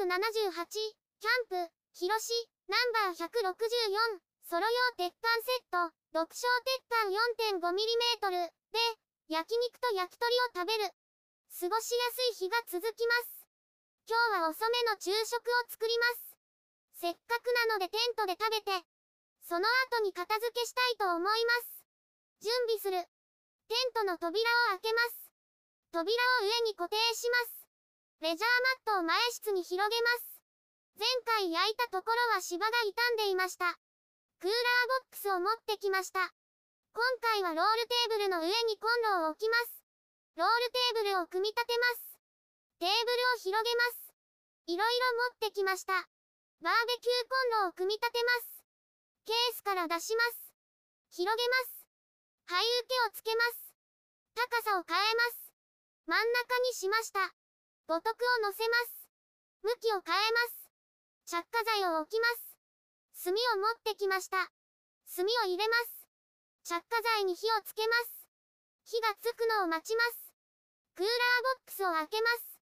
378、キャンプ、広し、ナンバー164、ソロ用鉄板セット、独小鉄板 4.5mm で、焼肉と焼き鳥を食べる。過ごしやすい日が続きます。今日は遅めの昼食を作ります。せっかくなのでテントで食べて、その後に片付けしたいと思います。準備する。テントの扉を開けます。扉を上に固定します。レジャーマットを前室に広げます。前回焼いたところは芝が傷んでいました。クーラーボックスを持ってきました。今回はロールテーブルの上にコンロを置きます。ロールテーブルを組み立てます。テーブルを広げます。いろいろ持ってきました。バーベキューコンロを組み立てます。ケースから出します。広げます。灰受けをつけます。高さを変えます。真ん中にしました。五徳を乗せます。向きを変えます。着火剤を置きます。炭を持ってきました。炭を入れます。着火剤に火をつけます。火がつくのを待ちます。クーラーボックスを開けます。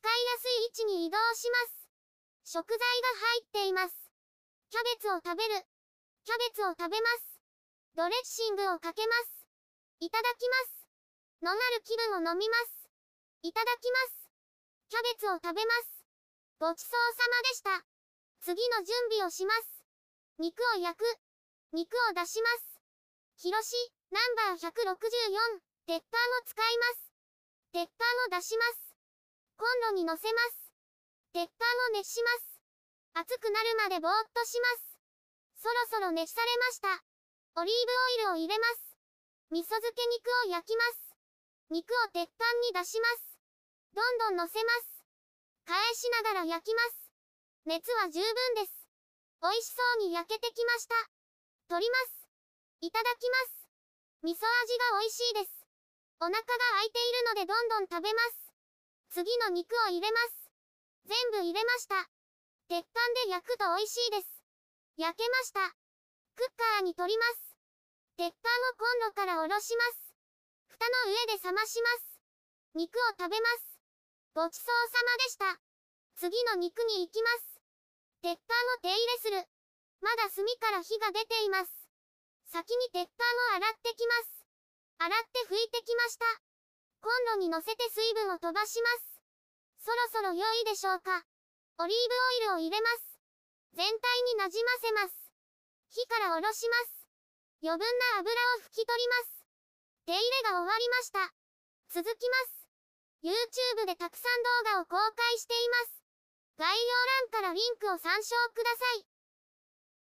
使いやすい位置に移動します。食材が入っています。キャベツを食べる。キャベツを食べます。ドレッシングをかけます。いただきます。のなる気分を飲みます。いただきます。キャベツを食べます。ごちそうさまでした。次の準備をします。肉を焼く。肉を出します。広し、ナンバー164、鉄板を使います。鉄板を出します。コンロに乗せます。鉄板を熱します。熱くなるまでぼーっとします。そろそろ熱されました。オリーブオイルを入れます。味噌漬け肉を焼きます。肉を鉄板に出します。どんどん乗せます。返しながら焼きます。熱は十分です。美味しそうに焼けてきました。取ります。いただきます。味噌味が美味しいです。お腹が空いているのでどんどん食べます。次の肉を入れます。全部入れました。鉄板で焼くと美味しいです。焼けました。クッカーに取ります。鉄板をコンロから下ろします。蓋の上で冷まします。肉を食べます。ごちそうさまでした。次の肉に行きます。鉄板を手入れする。まだ炭から火が出ています。先に鉄板を洗ってきます。洗って拭いてきました。コンロに乗せて水分を飛ばします。そろそろ良いでしょうか。オリーブオイルを入れます。全体になじませます。火から下ろします。余分な油を拭き取ります。手入れが終わりました。続きます。YouTube でたくさん動画を公開しています。概要欄からリンクを参照ください。